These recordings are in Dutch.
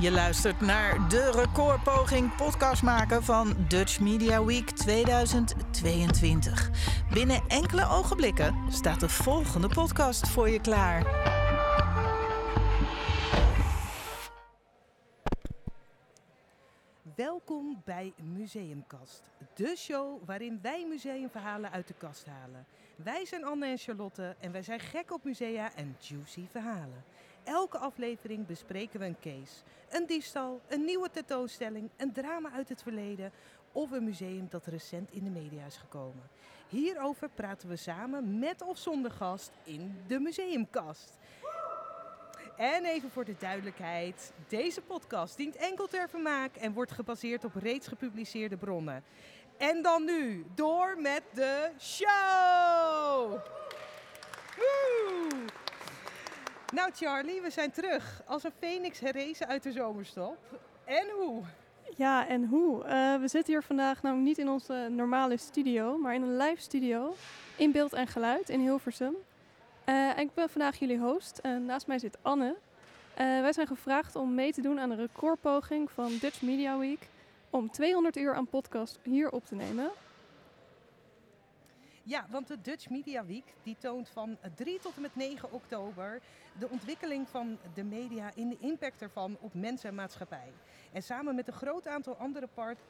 Je luistert naar de recordpoging podcast maken van Dutch Media Week 2022. Binnen enkele ogenblikken staat de volgende podcast voor je klaar. Welkom bij Museumkast, de show waarin wij museumverhalen uit de kast halen. Wij zijn Anne en Charlotte en wij zijn gek op musea en juicy verhalen. Elke aflevering bespreken we een case. Een diefstal, een nieuwe tentoonstelling, een drama uit het verleden of een museum dat recent in de media is gekomen. Hierover praten we samen met of zonder gast in de Museumkast. En even voor de duidelijkheid, deze podcast dient enkel ter vermaak en wordt gebaseerd op reeds gepubliceerde bronnen. En dan nu, door met de show! Nou Charlie, we zijn terug als een phoenix herrezen uit de zomerstop. En hoe? Ja, en hoe? Uh, we zitten hier vandaag namelijk niet in onze normale studio, maar in een live studio in beeld en geluid in Hilversum. Uh, en ik ben vandaag jullie host. Uh, naast mij zit Anne. wij zijn gevraagd om mee te doen aan een recordpoging van Dutch Media Week om 200 uur aan podcast hier op te nemen. Ja, want de Dutch Media Week die toont van 3 tot en met 9 oktober de ontwikkeling van de media in de impact ervan op mensen en maatschappij. En samen met een groot aantal andere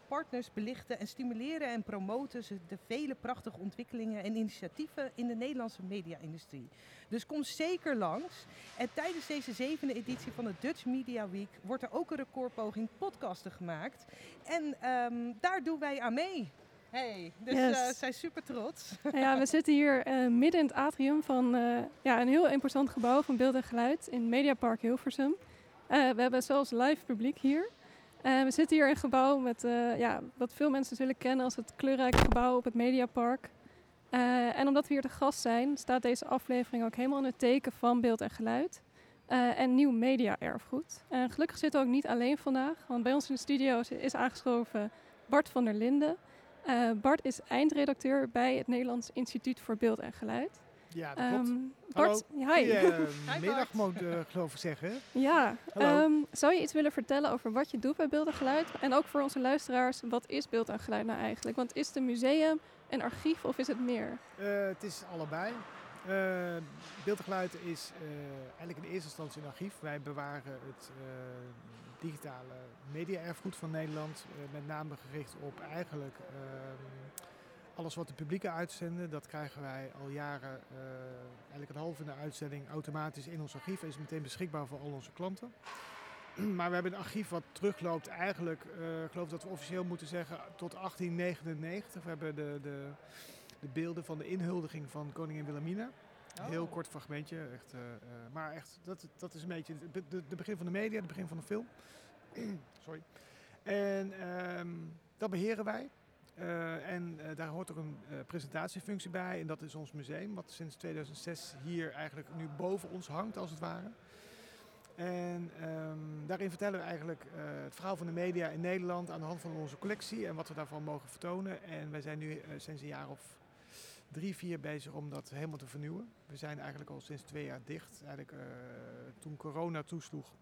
partners belichten en stimuleren en promoten ze de vele prachtige ontwikkelingen en initiatieven in de Nederlandse media-industrie. Dus kom zeker langs. En tijdens deze zevende editie van de Dutch Media Week wordt er ook een recordpoging podcasten gemaakt. En um, daar doen wij aan mee. Hey, dus yes. uh, zijn super trots. Ja, we zitten hier uh, midden in het atrium van uh, ja, een heel imposant gebouw van beeld en geluid in Mediapark Hilversum. we hebben zelfs live publiek hier. we zitten hier in een gebouw met, ja, wat veel mensen zullen kennen als het kleurrijke gebouw op het Mediapark. en omdat we hier te gast zijn, staat deze aflevering ook helemaal in het teken van beeld en geluid. en nieuw media-erfgoed. En gelukkig zitten we ook niet alleen vandaag, want bij ons in de studio is aangeschoven Bart van der Linden. Uh, Bart is eindredacteur bij het Nederlands Instituut voor Beeld en Geluid. Ja, dat klopt. Um, Bart, Hallo. hi. Moet ik uh, geloof ik zeggen. Ja, um, zou je iets willen vertellen over wat je doet bij Beeld en Geluid? En ook voor onze luisteraars, wat is Beeld en Geluid nou eigenlijk? Want is het een museum, een archief of is het meer? Het is allebei. Beeld en geluid is eigenlijk in eerste instantie een archief. Wij bewaren het digitale media-erfgoed van Nederland. met name gericht op eigenlijk ehm, alles wat de publieke uitzenden. Dat krijgen wij al jaren, eigenlijk een half in de uitzending, automatisch in ons archief. En is meteen beschikbaar voor al onze klanten. Maar we hebben een archief wat terugloopt eigenlijk, ik geloof dat we officieel moeten zeggen, tot 1899. We hebben de... de de beelden van de inhuldiging van koningin Wilhelmina. Oh. Heel kort fragmentje, echt, uh, uh, maar echt, dat, dat is een beetje de, de, begin van de media, het begin van de film. Sorry. En um, dat beheren wij. Uh, en daar hoort ook een presentatiefunctie bij. En dat is ons museum, wat sinds 2006 hier eigenlijk nu boven ons hangt, als het ware. En um, daarin vertellen we eigenlijk uh, het verhaal van de media in Nederland aan de hand van onze collectie en wat we daarvan mogen vertonen. En wij zijn nu uh, sinds een jaar of drie, vier bezig om dat helemaal te vernieuwen. We zijn eigenlijk al sinds twee jaar dicht. Eigenlijk, uh, toen corona toesloeg,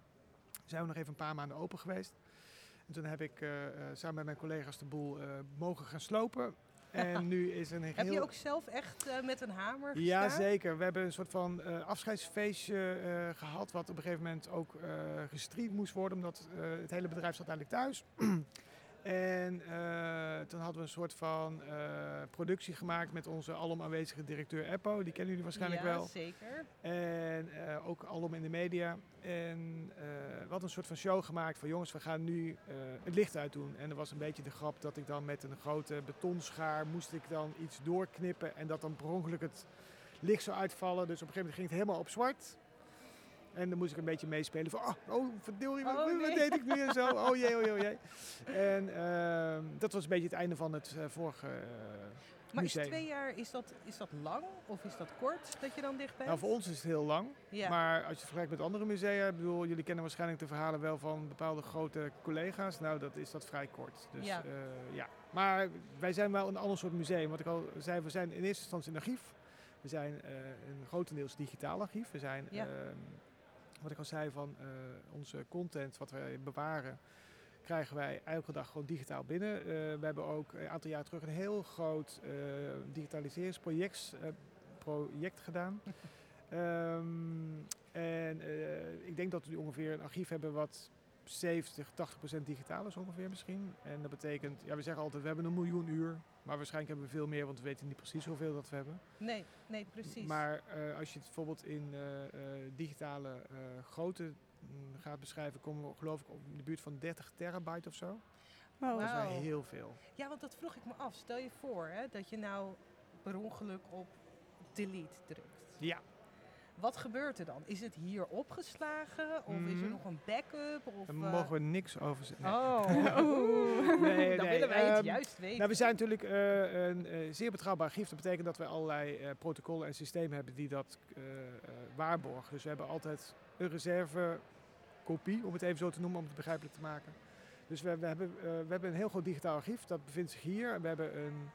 zijn we nog even een paar maanden open geweest. En toen heb ik samen met mijn collega's de boel mogen gaan slopen. En nu is een heel... Heb je ook zelf echt uh, met een hamer gestaan? Ja, zeker. We hebben een soort van uh, afscheidsfeestje uh, gehad, wat op een gegeven moment ook gestreamd moest worden, omdat het hele bedrijf zat eigenlijk thuis. En uh, toen hadden we een soort van uh, productie gemaakt met onze alom aanwezige directeur Eppo. Die kennen jullie waarschijnlijk ja, wel. zeker. En uh, ook alom in de media. En we hadden een soort van show gemaakt van jongens, we gaan nu het licht uitdoen. En er was een beetje de grap dat ik dan met een grote betonschaar moest ik dan iets doorknippen. En dat dan per ongeluk het licht zou uitvallen. Dus op een gegeven moment ging het helemaal op zwart. En dan moest ik een beetje meespelen van, oh, oh verdorie, wat, oh, nee. wat deed ik nu en zo? Oh jee, oh jee, oh jee. En uh, dat was een beetje het einde van het uh, vorige uh, Maar is twee jaar, is dat, is dat lang of is dat kort dat je dan dicht bent? Nou, voor ons is het heel lang. Ja. Maar als je het vergelijkt met andere musea, ik bedoel, jullie kennen waarschijnlijk de verhalen wel van bepaalde grote collega's. Nou, dat is dat vrij kort. Dus ja. ja. Maar wij zijn wel een ander soort museum. Wat ik al zei, we zijn in eerste instantie een archief. We zijn een grotendeels digitaal archief. We zijn... Ja. Ehm, wat ik al zei van eh, onze content, wat wij bewaren, krijgen wij elke dag gewoon digitaal binnen. Eh, we hebben ook een aantal jaar terug een heel groot eh, digitaliseringsproject project gedaan. Ehm, en ik denk dat we nu ongeveer een archief hebben wat 70, 80 procent digitaal is ongeveer misschien. En dat betekent, ja we zeggen altijd we hebben een miljoen uur. Maar waarschijnlijk hebben we veel meer, want we weten niet precies hoeveel dat we hebben. Nee, nee, precies. Maar eh, als je het bijvoorbeeld in eh, eh, digitale eh, grootte mm, gaat beschrijven, komen we geloof ik op in de buurt van 30 terabyte of zo. Wow. Dat is heel veel. Ja, want dat vroeg ik me af. Stel je voor hè, dat je nou per ongeluk op delete drukt. Ja, Wat gebeurt er dan? Is het hier opgeslagen? Of is er Mhm. nog een backup? Of, daar eh, mogen we niks over zeggen. Nee. Oh, Oeh. Nee, dan nee, willen wij het ehm, juist weten. Nou, we zijn natuurlijk eh, een eh, zeer betrouwbaar archief. Dat betekent dat we allerlei eh, protocollen en systemen hebben die dat waarborgen. Dus we hebben altijd een reservekopie, om het even zo te noemen, om het begrijpelijk te maken. Dus we, we, hebben, we hebben een heel groot digitaal archief, dat bevindt zich hier. En we hebben een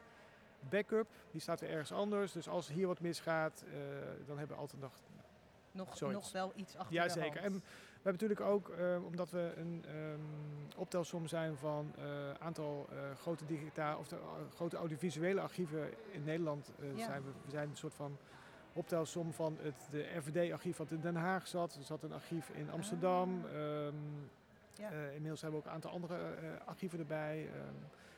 backup, die staat weer ergens anders. Dus als hier wat misgaat, dan hebben we altijd nog nog, zoiets. nog wel iets achter ja, de zeker. En we hebben natuurlijk ook, eh, omdat we een ehm, optelsom zijn van een aantal eh, grote digitaal of de, eh, grote audiovisuele archieven in Nederland, eh, Ja. zijn we, we zijn een soort van optelsom van het de RVD-archief wat in Den Haag zat. Er zat een archief in Amsterdam. Ah. ehm, Ja. eh, inmiddels hebben we ook een aantal andere eh, archieven erbij. Ehm,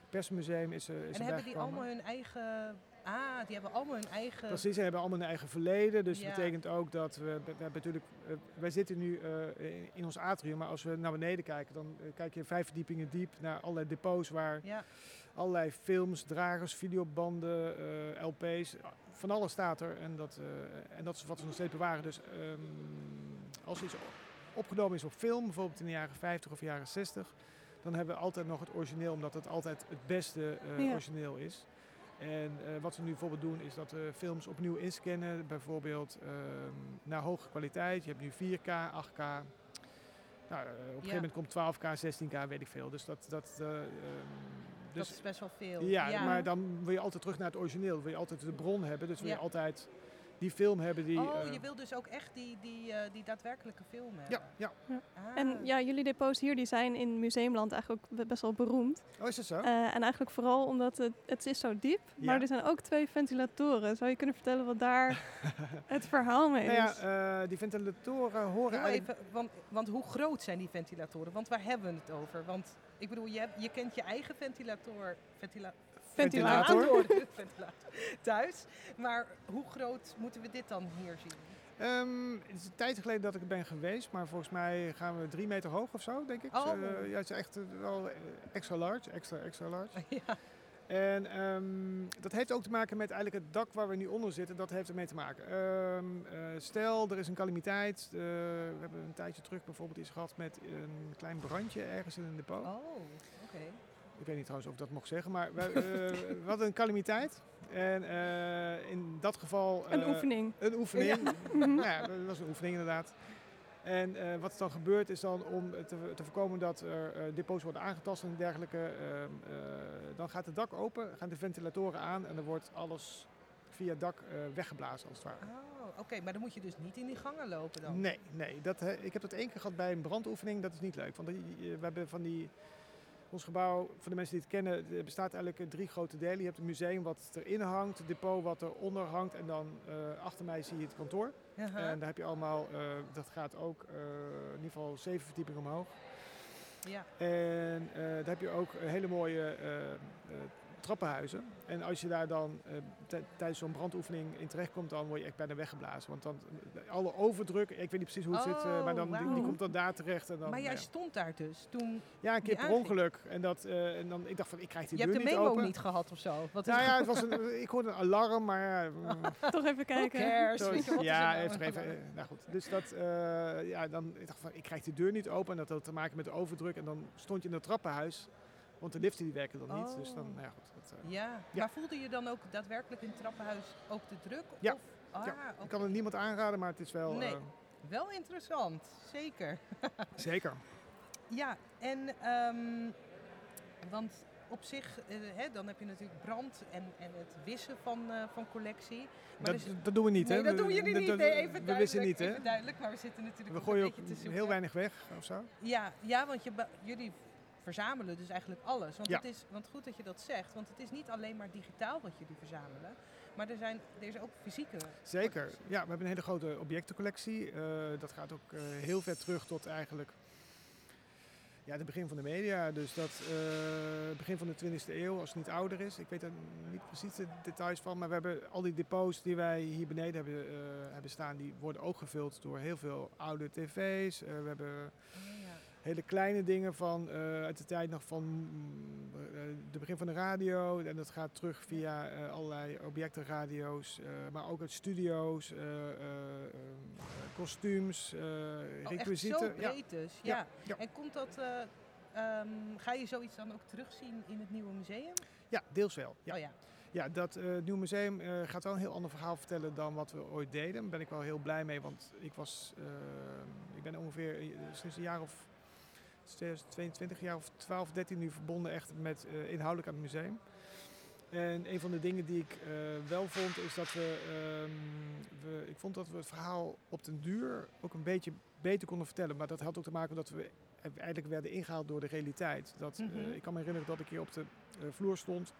Persmuseum is, er is en hebben die allemaal hun eigen... Ah, die hebben allemaal hun eigen... Precies, ze hebben allemaal een eigen verleden. Dus Ja. dat betekent ook dat we, we, we hebben natuurlijk, eh, wij zitten nu eh, in, in ons atrium, maar als we naar beneden kijken, dan eh, kijk je vijf verdiepingen diep naar allerlei depots waar Ja, allerlei films, dragers, videobanden, LP's, van alles staat er. En dat, en dat is wat we nog steeds bewaren. Dus ehm, als iets opgenomen is op film, bijvoorbeeld in de jaren 50 of jaren 60, dan hebben we altijd nog het origineel, omdat het altijd het beste Ja. origineel is. En eh, wat we nu bijvoorbeeld doen, is dat we films opnieuw inscannen, bijvoorbeeld ehm, naar hoge kwaliteit. Je hebt nu 4K, 8K. Nou, eh, op een gegeven moment komt 12K, 16K, weet ik veel. Dus dat, dat, eh, ehm, dat dus is best wel veel. ja, maar dan wil je altijd terug naar het origineel. Dan wil je altijd de bron hebben. Dus wil Ja. je altijd die film hebben die... oh, eh, je wil dus ook echt die, die, eh, die daadwerkelijke film hebben? ja, ja. Ah. En ja, jullie depots hier die zijn in Museumland eigenlijk ook be- best wel beroemd. Oh, is dat zo? Eh, en eigenlijk vooral omdat het, het is zo diep. Maar er zijn ook twee ventilatoren. Zou je kunnen vertellen wat daar het verhaal mee nou is? ja, eh, die ventilatoren horen Heel eigenlijk... even, want, want hoe groot zijn die ventilatoren? Want waar hebben we het over? Want ik bedoel, je, hebt, je kent je eigen ventilator, ventila, Ventilator. ventilator, thuis. Maar hoe groot moeten we dit dan hier zien? Ehm, het is een tijd geleden dat ik er ben geweest. Maar volgens mij gaan we drie meter hoog of zo, denk ik. Oh. Eh, ja, het is echt eh, wel extra large. Extra, extra large. ja. En ehm, dat heeft ook te maken met eigenlijk het dak waar we nu onder zitten. Dat heeft ermee te maken. Ehm, eh, stel, er is een calamiteit. We hebben een tijdje terug bijvoorbeeld iets gehad met een klein brandje ergens in een depot. Oh, oké. Ik weet niet trouwens of ik dat mocht zeggen, maar wij, eh, we hadden een calamiteit. En eh, in dat geval... een eh, oefening. Een oefening. Mhm. nou ja, dat was een oefening inderdaad. En eh, wat er dan gebeurt is dan om te, te voorkomen dat er eh, depots worden aangetast en dergelijke. ehm, eh, dan gaat het dak open, gaan de ventilatoren aan en dan wordt alles via het dak eh, weggeblazen als het ware. Oh, oké. Maar dan moet je dus niet in die gangen lopen dan? Nee, nee dat, ik heb dat één keer gehad bij een brandoefening. Dat is niet leuk. Want we hebben van die... Ons gebouw, voor de mensen die het kennen, het bestaat eigenlijk uit drie grote delen. Je hebt een museum wat erin hangt, het depot wat eronder hangt en dan eh, achter mij zie je het kantoor. En daar heb je allemaal, eh, dat gaat ook eh, in ieder geval zeven verdiepingen omhoog. Ja. En eh, daar heb je ook hele mooie eh, eh, trappenhuizen. En als je daar dan eh, tij- tijdens zo'n brandoefening in terechtkomt, dan word je echt bijna weggeblazen. Want dan alle overdruk, ik weet niet precies hoe het zit, eh, maar dan, die, Oh, komt dan daar terecht. En dan, maar jij ja. stond daar dus toen... ja, een keer per ongeluk. En, dat, eh, en dan, ik dacht van, ik krijg die Je deur hebt de niet memo open. niet gehad of zo? Wat is Nou ja, het was een, ik hoorde een alarm, maar ja, mm, Toch even kijken. cares? Je, ja, nou? even, even, nou goed. Dus dat, eh, ja, dan, ik dacht van, ik krijg die deur niet open. En dat had te maken met de overdruk. En dan stond je in het trappenhuis. Want de liften die werken dan niet. Dus dan, Oh. nou ja, goed. Dat, eh, Ja. Ja. maar voelde je dan ook daadwerkelijk in het trappenhuis ook de druk? Ja. Of, ah, Ja. oké. Ik kan het niemand aanraden, maar het is wel... Nee. eh, Wel interessant, zeker. zeker. Ja, en ehm, want op zich, eh, hè, dan heb je natuurlijk brand en, en het wissen van, eh, van collectie. Maar Dat, dus- dat doen we niet, nee, hè? dat doen jullie niet. Nee, even we wissen niet, hè? Even duidelijk, maar we zitten natuurlijk We ook gooien een beetje te zoeken. heel weinig weg of zo. Ja, ja want je, jullie verzamelen dus eigenlijk alles. Want, Ja. het is, want goed dat je dat zegt, want het is niet alleen maar digitaal wat jullie verzamelen. Maar er, zijn, er is ook fysieke. Zeker. Ja, we hebben een hele grote objectencollectie. Eh, dat gaat ook eh, heel ver terug tot eigenlijk ja, het begin van de media. Dus dat eh, begin van de 20e eeuw, als het niet ouder is. Ik weet er niet precies de details van, maar we hebben al die depots die wij hier beneden hebben, hebben staan, die worden ook gevuld door heel veel oude tv's. We hebben Oh. Hele kleine dingen van eh, uit de tijd nog van mm, eh, de begin van de radio. En dat gaat terug via eh, allerlei objectenradio's, maar ook uit studio's, kostuums, eh Oh, zo ja, breed dus. Ja. ja. En komt dat, eh, ehm, ga je zoiets dan ook terugzien in het nieuwe museum? ja, deels wel. Ja. Oh ja. Ja, dat eh, het Nieuw Museum gaat wel een heel ander verhaal vertellen dan wat we ooit deden. Daar ben ik wel heel blij mee, want ik was, ik ben ongeveer sinds een jaar of 2022, jaar of 12, 13 nu verbonden echt met eh, inhoudelijk aan het museum. En een van de dingen die ik eh, wel vond is dat we, ehm, we, ik vond dat we het verhaal op den duur ook een beetje beter konden vertellen. Maar dat had ook te maken dat we eigenlijk werden ingehaald door de realiteit. Dat, eh, Mhm. ik kan me herinneren dat ik hier op de vloer stond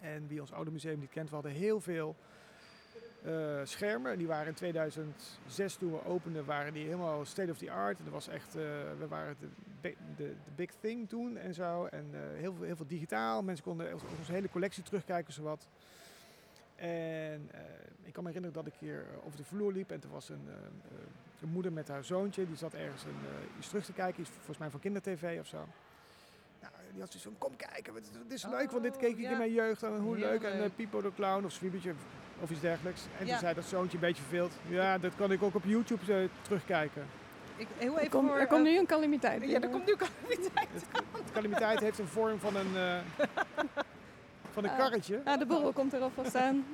en wie ons oude museum niet kent, we hadden heel veel eh, schermen. Die waren in 2006 toen we openden, waren die helemaal state of the art. Dat was echt, eh, we waren de, de, de big thing toen en zo. En eh, heel, veel, heel veel digitaal. Mensen konden onze hele collectie terugkijken zowat. En ik kan me herinneren dat ik hier over de vloer liep en er was een, een moeder met haar zoontje. Die zat ergens een, iets terug te kijken, iets volgens mij van kindertv of zo. Nou, die had zoiets van, kom kijken, het, is leuk, want dit Oh, keek ik ja. in mijn jeugd. En hoe leuk. En Pipo de Clown of Swiebertje of iets dergelijks. En Ja. toen zei dat zoontje een beetje verveeld. Ja, dat kan ik ook op YouTube eh, terugkijken. Ik, heel Er even komt, voor, er komt eh, nu een calamiteit. Ja, er komt nu calamiteit. De calamiteit heeft een vorm van een, eh, van een Ah. karretje. Ah, de borrel komt er alvast aan.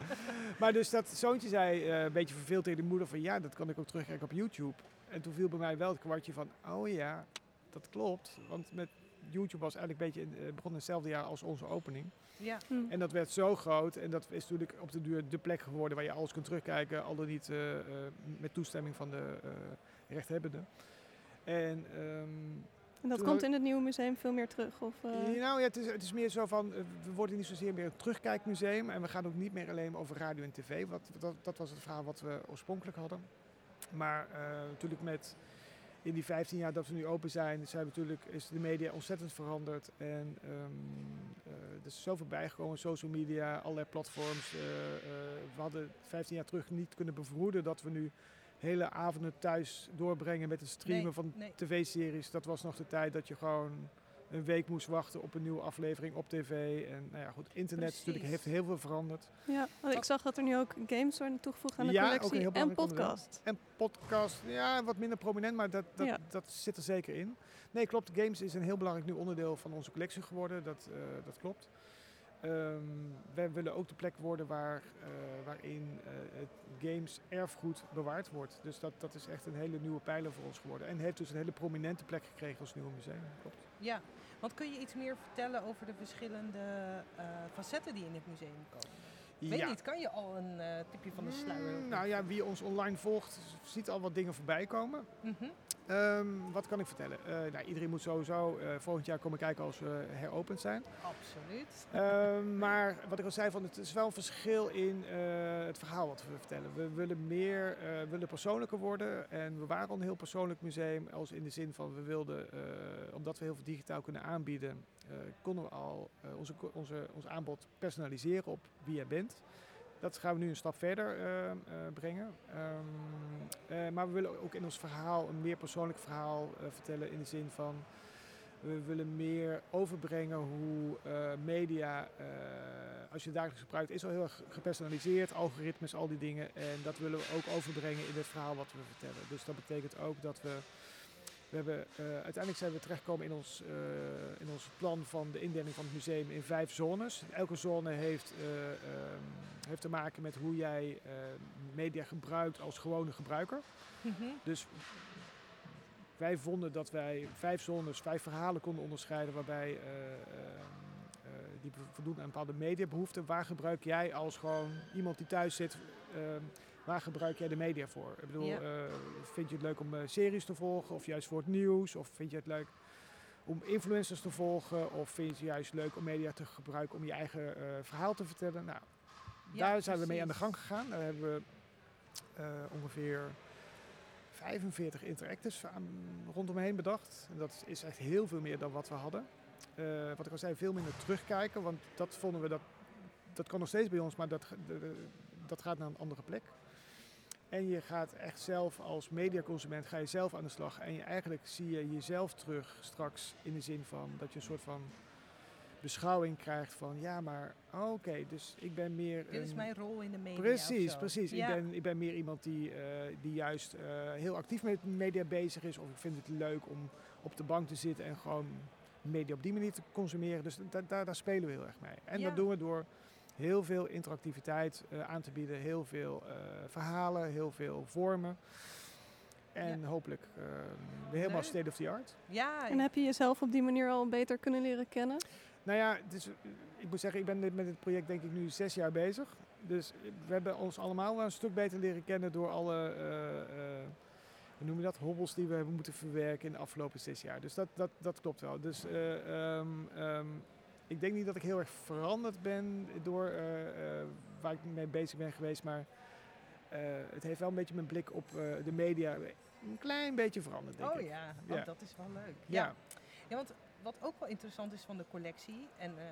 Maar dus dat zoontje zei eh, een beetje verveeld tegen de moeder van ja, dat kan ik ook terugkijken op YouTube. En toen viel bij mij wel het kwartje van, oh ja, dat klopt. Want met YouTube was eigenlijk een beetje, in- eh, begon in hetzelfde jaar als onze opening. Ja. Hm. En dat werd zo groot en dat is natuurlijk op de duur de plek geworden waar je alles kunt terugkijken, al dan niet eh, eh, met toestemming van de eh rechthebbenden. En ehm, En dat Toen komt we- in het nieuwe museum veel meer terug. Of, eh, nou ja, het is, het is meer zo van, we worden niet zozeer meer een terugkijkmuseum en we gaan ook niet meer alleen over radio en tv. Wat, dat, dat was het verhaal wat we oorspronkelijk hadden. Maar eh, natuurlijk met, in die 15 jaar dat we nu open zijn, zijn natuurlijk, is de media ontzettend veranderd. En ehm, eh, er is zoveel bijgekomen, social media, allerlei platforms. Eh, eh, we hadden 15 jaar terug niet kunnen bevroeden dat we nu hele avonden thuis doorbrengen met het streamen Nee, van nee. tv-series. Dat was nog de tijd dat je gewoon een week moest wachten op een nieuwe aflevering op tv. En nou ja, goed, internet natuurlijk, heeft heel veel veranderd. ja, want ik zag dat er nu ook games worden toegevoegd aan de Ja, ook een collectie. heel en podcast. En podcast, ja, wat minder prominent, maar dat, dat, Ja. dat zit er zeker in. Nee, klopt. Games is een heel belangrijk nu onderdeel van onze collectie geworden. Dat, eh, dat klopt. Ehm wij willen ook de plek worden waar, eh, waarin eh, het games erfgoed bewaard wordt. Dus dat, dat is echt een hele nieuwe pijler voor ons geworden. En heeft dus een hele prominente plek gekregen als nieuwe museum. Klopt. Ja, want kun je iets meer vertellen over de verschillende eh, facetten die in het museum komen? Ik weet Ja. niet, kan je al een tipje van de sluier? Mm, Nou ja, wie ons online volgt, ziet al wat dingen voorbij komen. Mhm. Ehm, wat kan ik vertellen? Eh, nou, iedereen moet sowieso eh, volgend jaar komen kijken als we heropend zijn. Absoluut. Ehm, maar wat ik al zei, van, het is wel een verschil in eh, het verhaal wat we vertellen. We willen meer, willen persoonlijker worden. En we waren al een heel persoonlijk museum. Als in de zin van, we wilden, omdat we heel veel digitaal kunnen aanbieden, konden we al onze, onze, ons aanbod personaliseren op wie jij bent. Dat gaan we nu een stap verder eh, eh, brengen. Ehm, eh, maar we willen ook in ons verhaal een meer persoonlijk verhaal vertellen in de zin van we willen meer overbrengen hoe media, als je dagelijks gebruikt, is al heel erg gepersonaliseerd, algoritmes, al die dingen. En dat willen we ook overbrengen in het verhaal wat we vertellen. Dus dat betekent ook dat we, we hebben, eh, uiteindelijk zijn we terechtgekomen in ons, eh, in ons plan van de indeling van het museum in vijf zones. Elke zone heeft, eh, ehm, heeft te maken met hoe jij media gebruikt als gewone gebruiker. Mhm. Dus wij vonden dat wij vijf zones, vijf verhalen konden onderscheiden waarbij die voldoen aan bepaalde mediabehoeften. Waar gebruik jij als gewoon iemand die thuis zit, ehm, waar gebruik jij de media voor? Ik bedoel, Ja. eh, vind je het leuk om eh, series te volgen of juist voor het nieuws? Of vind je het leuk om influencers te volgen? Of vind je het juist leuk om media te gebruiken om je eigen eh, verhaal te vertellen? Nou, Ja, daar zijn we mee aan de gang gegaan. Daar hebben we ongeveer 45 interactives aan, rondomheen bedacht. En dat is echt heel veel meer dan wat we hadden. Wat ik al zei, veel minder terugkijken, want dat vonden we dat, dat kan nog steeds bij ons, maar dat, dat gaat naar een andere plek. En je gaat echt zelf als mediaconsument ga je zelf aan de slag. En je, eigenlijk zie je jezelf terug straks in de zin van dat je een soort van beschouwing krijgt van ja, maar oké, dus ik ben meer Dit is mijn rol in de media. Precies, precies. Ja. Ik, ben, ik ben meer iemand die, eh, die juist eh, heel actief met media bezig is. Of ik vind het leuk om op de bank te zitten en gewoon media op die manier te consumeren. Dus da- daar, daar spelen we heel erg mee. En Ja. dat doen we door heel veel interactiviteit eh, aan te bieden. Heel veel eh, verhalen, heel veel vormen. En hopelijk eh, weer helemaal Leuk. state of the art. Ja, En heb je jezelf op die manier al beter kunnen leren kennen? Nou ja, is, ik moet zeggen, ik ben met dit project denk ik nu zes jaar bezig. Dus we hebben ons allemaal wel een stuk beter leren kennen door alle, eh, eh, hoe noem je dat, hobbels die we hebben moeten verwerken in de afgelopen zes jaar. Dus dat, dat, dat klopt wel. Dus eh, ehm, ehm, ik denk niet dat ik heel erg veranderd ben door eh, eh, waar ik mee bezig ben geweest, maar eh, het heeft wel een beetje mijn blik op eh, de media een klein beetje veranderd, denk Oh ik. ja, oh, Ja. dat is wel leuk. Ja. Ja. ja, want wat ook wel interessant is van de collectie en eh,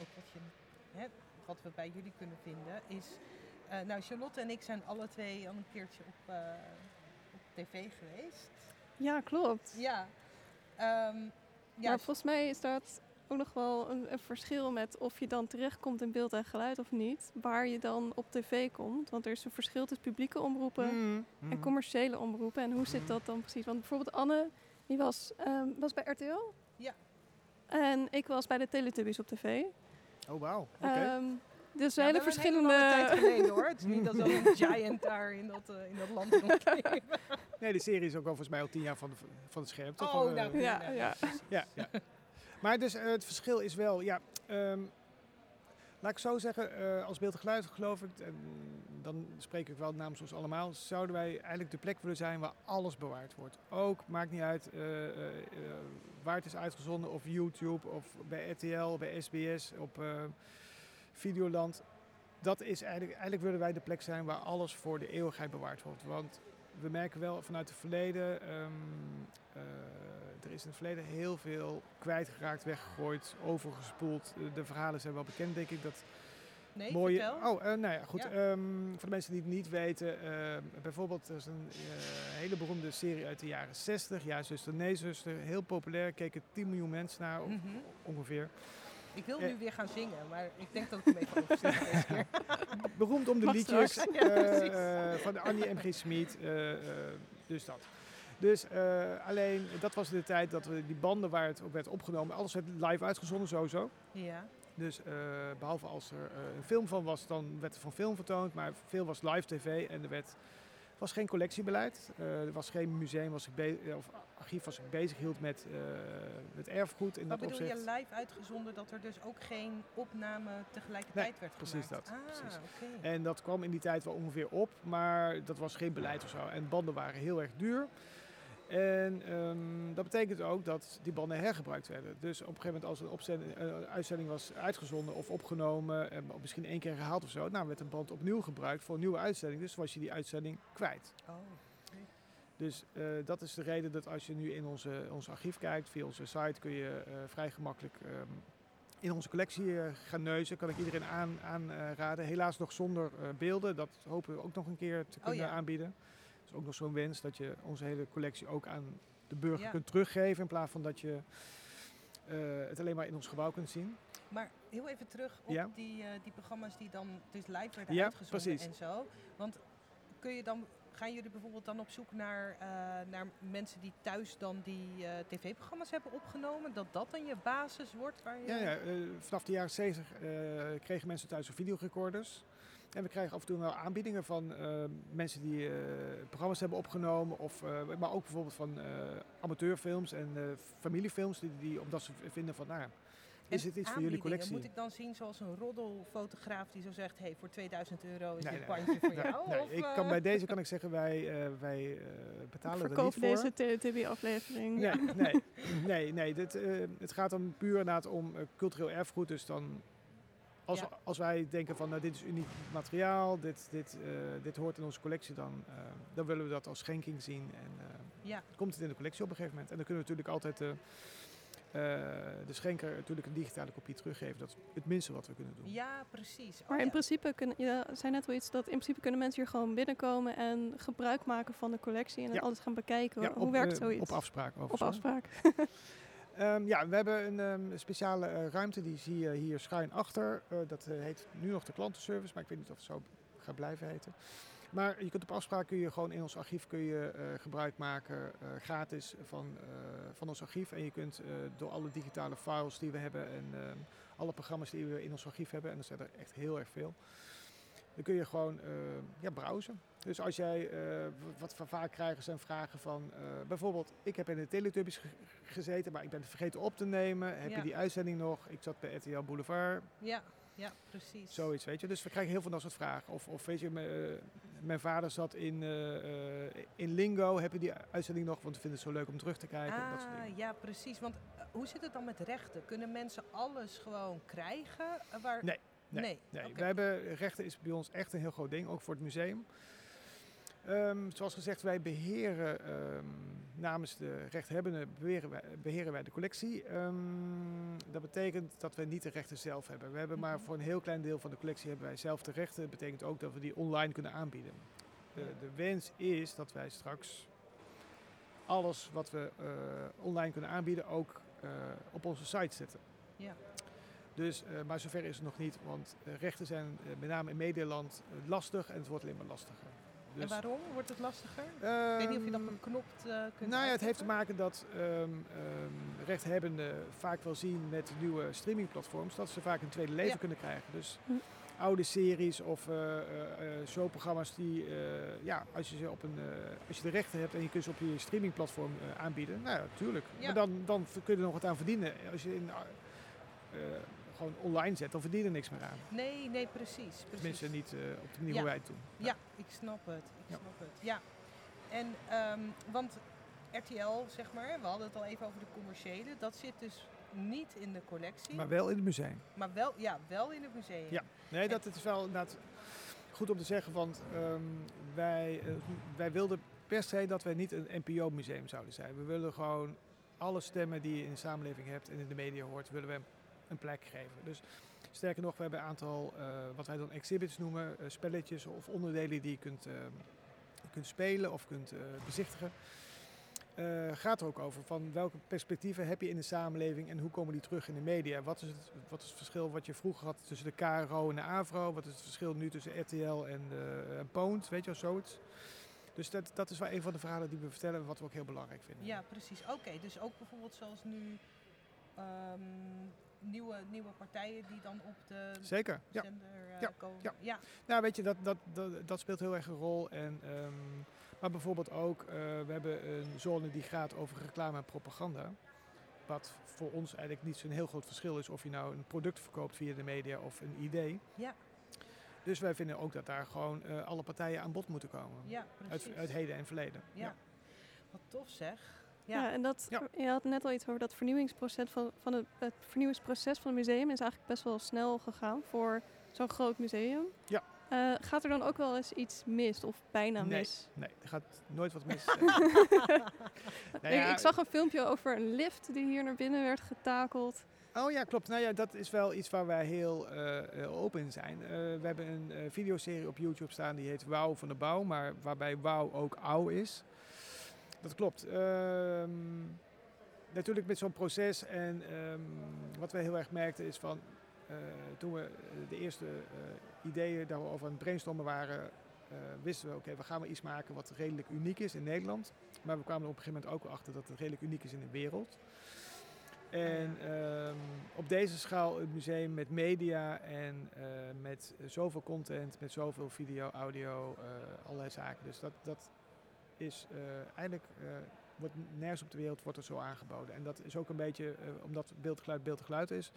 ook wat, je, hè, wat we bij jullie kunnen vinden is... eh, nou, Charlotte en ik zijn alle twee al een keertje op, eh, op tv geweest. Ja, klopt. Ja. Ehm, ja, maar volgens mij is dat ook nog wel een, een verschil met of je dan terechtkomt in beeld en geluid of niet. Waar je dan op tv komt. Want er is een verschil tussen publieke omroepen Mhm, en mhm. commerciële omroepen. En hoe zit dat dan precies? Want bijvoorbeeld Anne, die was, ehm, was bij RTL. Ja. En ik was bij de Teletubbies op tv. Oh, wauw. Oké. Ehm, dus Ja, hele een verschillende... tijd geleden hoor. Het is niet dat zo'n giant daar in dat, eh, in dat land. Nee, de serie is ook al volgens mij al tien jaar van, de, van het scherm. toch? Oh, eh, nou, Ja, ja. ja, ja. Maar dus eh, het verschil is wel, ja, ehm, laat ik zo zeggen, eh, als beeld en geluid geloof ik, en dan spreek ik wel namens ons allemaal, zouden wij eigenlijk de plek willen zijn waar alles bewaard wordt. Ook, maakt niet uit eh, waar het is uitgezonden, of YouTube, of bij RTL, bij SBS, op Videoland. Dat is eigenlijk, eigenlijk willen wij de plek zijn waar alles voor de eeuwigheid bewaard wordt. Want we merken wel vanuit het verleden, ehm, eh, er is in het verleden heel veel kwijtgeraakt, weggegooid, overgespoeld. Eh, De verhalen zijn wel bekend, denk ik. Dat Nee, mooie. vertel. Oh, eh, nou ja, goed. Ja. ehm, voor de mensen die het niet weten, bijvoorbeeld er is een hele beroemde serie uit de jaren 60, Ja, zuster, nee, zuster. Heel populair, keken 10 miljoen mensen naar Mhm. ongeveer. Ik wil Eh. nu weer gaan zingen, maar ik denk dat ik hem even overstel deze keer. Beroemd om de Mag liedjes. Ja, eh, eh, van de Annie M.G. Smit. eh, eh, dus dat. Dus eh, alleen, dat was de tijd dat we die banden waar het op werd opgenomen, alles werd live uitgezonden sowieso. Ja. Dus eh, behalve als er eh, een film van was, dan werd er van film vertoond. Maar veel was live tv en er werd, was geen collectiebeleid. Eh, er was geen museum was ik eh, of archief was ik bezig hield met, eh, met erfgoed. In Wat dat bedoel opzicht. je live uitgezonden dat er dus ook geen opname tegelijkertijd werd precies gemaakt? dat, Ah, precies. En dat kwam in die tijd wel ongeveer op, maar dat was geen beleid of zo. En banden waren heel erg duur. En ehm, dat betekent ook dat die banden hergebruikt werden. Dus op een gegeven moment als een opzending, eh, uitzending was uitgezonden of opgenomen, en misschien één keer herhaald of zo, nou werd een band opnieuw gebruikt voor een nieuwe uitzending. Dus was je die uitzending kwijt. Oh. Dus eh, dat is de reden dat als je nu in onze, ons archief kijkt, via onze site kun je eh, vrij gemakkelijk ehm, in onze collectie eh, gaan neuzen. Kan ik iedereen aanraden. Aan, eh, raden. Helaas nog zonder eh, beelden. Dat hopen we ook nog een keer te Oh, kunnen ja. aanbieden. Is ook nog zo'n wens dat je onze hele collectie ook aan de burger Ja. kunt teruggeven. In plaats van dat je eh, het alleen maar in ons gebouw kunt zien. Maar heel even terug op Ja. die, eh, die programma's die dan dus live werden Ja, uitgezonden precies. en zo. Want kun je dan, gaan jullie bijvoorbeeld dan op zoek naar, eh, naar mensen die thuis dan die tv-programma's hebben opgenomen? Dat dat dan je basis wordt? Waar je... Ja, ja vanaf de jaren 70 eh, kregen mensen thuis videorecorders. En we krijgen af en toe wel aanbiedingen van eh, mensen die eh, programma's hebben opgenomen. Of, eh, maar ook bijvoorbeeld van eh, amateurfilms en eh, familiefilms. Die, die, omdat ze vinden van, nou is het iets voor jullie collectie? Moet ik dan zien zoals een roddelfotograaf die zo zegt... hey, voor 2000 euro is Nee, dit nee. pandje voor jou? nee, of, ik kan, bij deze kan ik zeggen, wij, eh, wij eh, betalen er niet Verkoop voor. deze Teletubby-aflevering. Nee, nee, nee, nee. Dit, eh, het gaat dan puur inderdaad om cultureel erfgoed. Dus dan, als, Ja. als wij denken van nou, dit is uniek materiaal, dit, dit, eh, dit hoort in onze collectie, dan, eh, dan willen we dat als schenking zien. En eh, Ja, komt het in de collectie op een gegeven moment. En dan kunnen we natuurlijk altijd de, eh, de schenker natuurlijk een digitale kopie teruggeven. Dat is het minste wat we kunnen doen. ja, precies. Oh, Maar in ja. principe kunnen, je zei net wel iets dat in principe kunnen mensen hier gewoon binnenkomen en gebruik maken van de collectie en Ja. alles gaan bekijken. Ja, Hoe op, werkt zoiets? Op afspraak. Op overigens, hoor. afspraak. Ehm, ja, we hebben een ehm, speciale eh, ruimte, die zie je hier schuin achter. Eh, dat eh, heet nu nog de klantenservice, maar ik weet niet of het zo gaat blijven heten. Maar je kunt op afspraak kun je gewoon in ons archief kun je, eh, gebruik maken, eh, gratis, van, eh, van ons archief. En je kunt eh, door alle digitale files die we hebben en ehm, alle programma's die we in ons archief hebben, en er zijn er echt heel erg veel, dan kun je gewoon eh, ja, browsen. Dus als jij, eh, wat we vaak krijgen zijn vragen van, eh, bijvoorbeeld, ik heb in de Teletubbies ge- gezeten, maar ik ben het vergeten op te nemen. Heb Ja. je die uitzending nog? Ik zat bij RTL Boulevard, Ja, ja, precies. zoiets, weet je. Dus we krijgen heel veel dat soort vragen. Of, of weet je, eh, mijn vader zat in, in Lingo, heb je die uitzending nog? Want we vinden het zo leuk om terug te kijken. dat soort Ah, dingen. ja, precies. Want hoe zit het dan met rechten? Kunnen mensen alles gewoon krijgen? Waar... Nee, Nee, Nee, nee. oké. wij hebben, rechten is bij ons echt een heel groot ding, ook voor het museum. Ehm, zoals gezegd, wij beheren ehm, namens de rechthebbenden beheren wij, beheren wij de collectie. Ehm, dat betekent dat we niet de rechten zelf hebben. We hebben maar Mhm. voor een heel klein deel van de collectie hebben wij zelf de rechten. Dat betekent ook dat we die online kunnen aanbieden. De, de wens is dat wij straks alles wat we eh, online kunnen aanbieden ook eh, op onze site zetten. Ja. Dus, eh, maar zover is het nog niet, want rechten zijn met name in Nederland lastig en het wordt alleen maar lastiger. Dus, En waarom? Wordt het lastiger? ik weet niet of je dat beknopt eh kunt nou ja, het heeft te maken dat ehm, ehm, rechthebbenden vaak wel zien met nieuwe streamingplatforms dat ze vaak een tweede leven Ja. kunnen krijgen. Dus Hm. oude series of eh, eh, eh, showprogramma's die, eh, ja, als je ze op een, eh, als je de rechten hebt en je kunt ze op je streamingplatform eh, aanbieden, nou ja, tuurlijk. Ja. Maar dan, dan kun je er nog wat aan verdienen. Als je in, gewoon online zet, dan verdien je er niks meer aan. Nee, nee, precies. precies. Tenminste niet eh, op de manier Ja. hoe wij het doen. Ja, ik snap het. Ik Ja. snap het. Ja. En, ehm, want RTL, zeg maar, we hadden het al even over de commerciële. Dat zit dus niet in de collectie. Maar wel in het museum. Maar wel, ja, wel in het museum. Ja. Nee, dat het is wel inderdaad goed om te zeggen, want ehm, wij, eh, wij wilden per se dat wij niet een NPO-museum zouden zijn. We willen gewoon alle stemmen die je in de samenleving hebt en in de media hoort, willen we een plek geven. Dus sterker nog, we hebben een aantal, eh, wat wij dan exhibits noemen, eh, spelletjes of onderdelen die je kunt, ehm, kunt spelen of kunt eh, bezichtigen. Eh, gaat er ook over van welke perspectieven heb je in de samenleving en hoe komen die terug in de media? Wat is het, wat is het verschil wat je vroeger had tussen de KRO en de AVRO? Wat is het verschil nu tussen RTL en, eh en Poont? Weet je wel, zoiets. Dus dat, dat is wel een van de verhalen die we vertellen, wat we ook heel belangrijk vinden. Ja, precies. Oké, dus ook bijvoorbeeld zoals nu ehm, nieuwe, nieuwe partijen die dan op de Zeker, zender eh, Ja, komen. ja. ja. Nou, weet je, dat, dat, dat, dat speelt heel erg een rol. En, ehm, maar bijvoorbeeld ook, eh, we hebben een zone die gaat over reclame en propaganda. Wat voor ons eigenlijk niet zo'n heel groot verschil is of je nou een product verkoopt via de media of een idee. Ja. Dus wij vinden ook dat daar gewoon eh, alle partijen aan bod moeten komen. Ja, precies. Uit, uit heden en verleden. Ja. Wat tof zeg. Ja, Ja. en dat, Ja. je had net al iets over dat vernieuwingsproces van, van het, het vernieuwingsproces van het museum is eigenlijk best wel snel gegaan voor zo'n groot museum. Ja. Eh, gaat er dan ook wel eens iets mis of bijna Nee. mis? Nee, er gaat nooit wat mis. Nou ik, ja, ik zag een filmpje over een lift die hier naar binnen werd getakeld. Oh ja, klopt. Nou ja, dat is wel iets waar wij heel eh, open in zijn. We hebben een videoserie op YouTube staan die heet Wauw van de Bouw, maar waarbij wauw ook ouw is. Dat klopt. Ehm, natuurlijk met zo'n proces en ehm, wat wij heel erg merkten is van eh, toen we de eerste eh, ideeën daarover aan het brainstormen waren, eh, wisten we oké, we gaan wel iets maken wat redelijk uniek is in Nederland. Maar we kwamen er op een gegeven moment ook achter dat het redelijk uniek is in de wereld. En ehm, op deze schaal het museum met media en met zoveel content, met zoveel video, audio, allerlei zaken. Dus dat, dat is eh, eigenlijk, eh, wordt nergens op de wereld wordt er zo aangeboden. En dat is ook een beetje, eh, omdat beeldgeluid beeldgeluid is,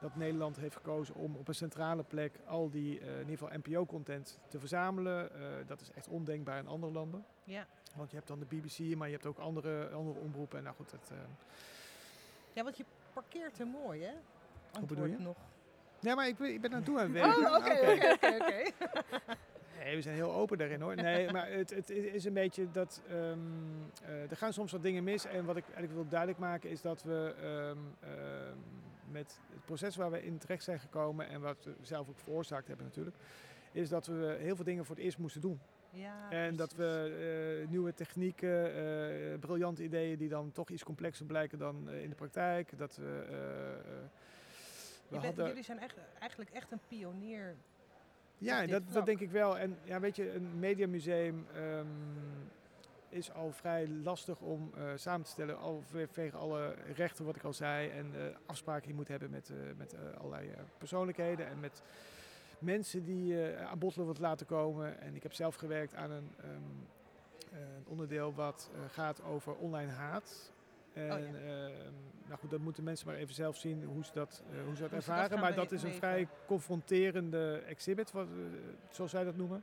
dat Nederland heeft gekozen om op een centrale plek al die, in ieder geval NPO-content te verzamelen. Dat is echt ondenkbaar in andere landen. Ja. Want je hebt dan de BBC, maar je hebt ook andere, andere omroepen. En nou goed, dat, ja, want je parkeert er mooi, hè? Hoe bedoel je? Antwoord nog. Ja, maar ik, ben- ik ben naartoe aan het werken. Oh, oké, oké, oké. Nee, we zijn heel open daarin hoor. Nee, maar het, het is een beetje dat ehm, eh, er gaan soms wat dingen mis. En wat ik eigenlijk wil duidelijk maken is dat we ehm, ehm, met het proces waar we in terecht zijn gekomen en wat we zelf ook veroorzaakt hebben natuurlijk, is dat we heel veel dingen voor het eerst moesten doen. Ja, en dat we eh, nieuwe technieken, eh, briljante ideeën die dan toch iets complexer blijken dan in de praktijk. Dat we, we Je bent- hadden... Jullie zijn echt, eigenlijk echt een pionier. Ja, dat, vlak. dat denk ik wel. En ja, weet je, een mediamuseum ehm, is al vrij lastig om eh, samen te stellen. Al vanwege alle rechten, wat ik al zei. En afspraken die je moet hebben met, eh, met eh, allerlei persoonlijkheden. En met mensen die aan bod wilt laten komen. En ik heb zelf gewerkt aan een, ehm, eh, een onderdeel wat gaat over online haat. En, ja. ehm, nou goed, dat moeten mensen maar even zelf zien hoe ze dat, eh, hoe ze dat dat ervaren. maar dat is een vrij confronterende exhibit, wat, eh, zoals zij dat noemen.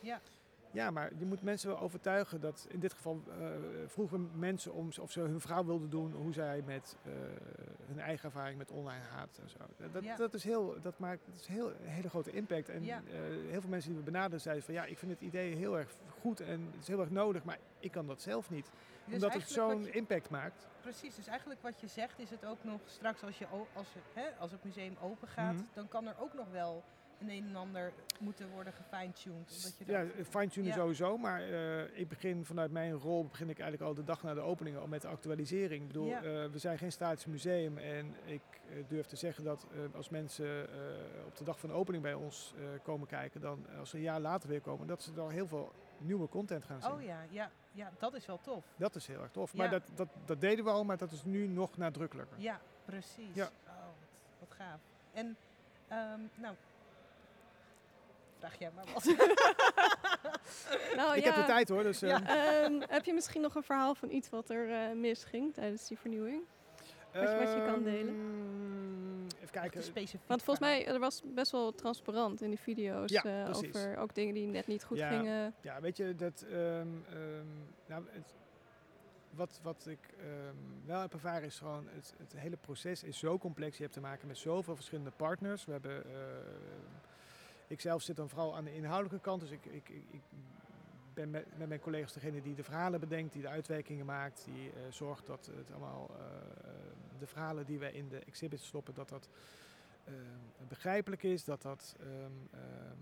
Ja. Ja, maar je moet mensen wel overtuigen dat in dit geval eh, vroegen mensen om of ze hun verhaal wilden doen hoe zij met hun eigen ervaring met online haat en zo. Dat, dat, Ja. dat is heel, dat maakt dat is heel, een hele grote impact. En Ja. heel veel mensen die we benaderen zeiden van ja, ik vind het idee heel erg goed en het is heel erg nodig, maar ik kan dat zelf niet. Dus omdat het zo'n je- impact maakt. Precies, dus eigenlijk wat je zegt is het ook nog straks als, je, als, hè, als het museum open gaat, Mhm. dan kan er ook nog wel een en ander moeten worden gefine-tuned. Ja, fine-tunen Ja. sowieso, maar eh, ik begin vanuit mijn rol begin ik eigenlijk al de dag na de opening al met de actualisering. Ik bedoel, Ja. eh, we zijn geen statisch museum en ik eh, durf te zeggen dat als mensen op de dag van de opening bij ons komen kijken, dan als ze een jaar later weer komen, dat ze dan heel veel nieuwe content gaan zien. Oh ja, ja, ja, dat is wel tof. Dat is heel erg tof. Ja. Maar dat, dat, dat deden we al, maar dat is nu nog nadrukkelijker. Ja, precies. Ja. Oh, wat, wat gaaf. En, ehm, nou, vraag jij maar wat. Nou, ik ja. heb de tijd hoor, dus... eh, Ja. Ehm, heb je misschien nog een verhaal van iets wat er eh, misging tijdens die vernieuwing? Wat je- wat je kan delen? ehm, Even kijken. specifiek Want volgens mij, er was best wel transparant in die video's Ja, eh, over ook dingen die net niet goed Ja. gingen. Ja, weet je, dat, ehm, ehm, nou, het, wat, wat ik ehm, wel heb ervaren is gewoon, het, het hele proces is zo complex. Je hebt te maken met zoveel verschillende partners. We hebben, ik zelf zit dan vooral aan de inhoudelijke kant, dus ik, ik, ik, ben met, met mijn collega's degene die de verhalen bedenkt, die de uitwerkingen maakt, die eh, zorgt dat het allemaal, eh, de verhalen die wij in de exhibit stoppen, dat dat ehm, begrijpelijk is, dat dat ehm, ehm,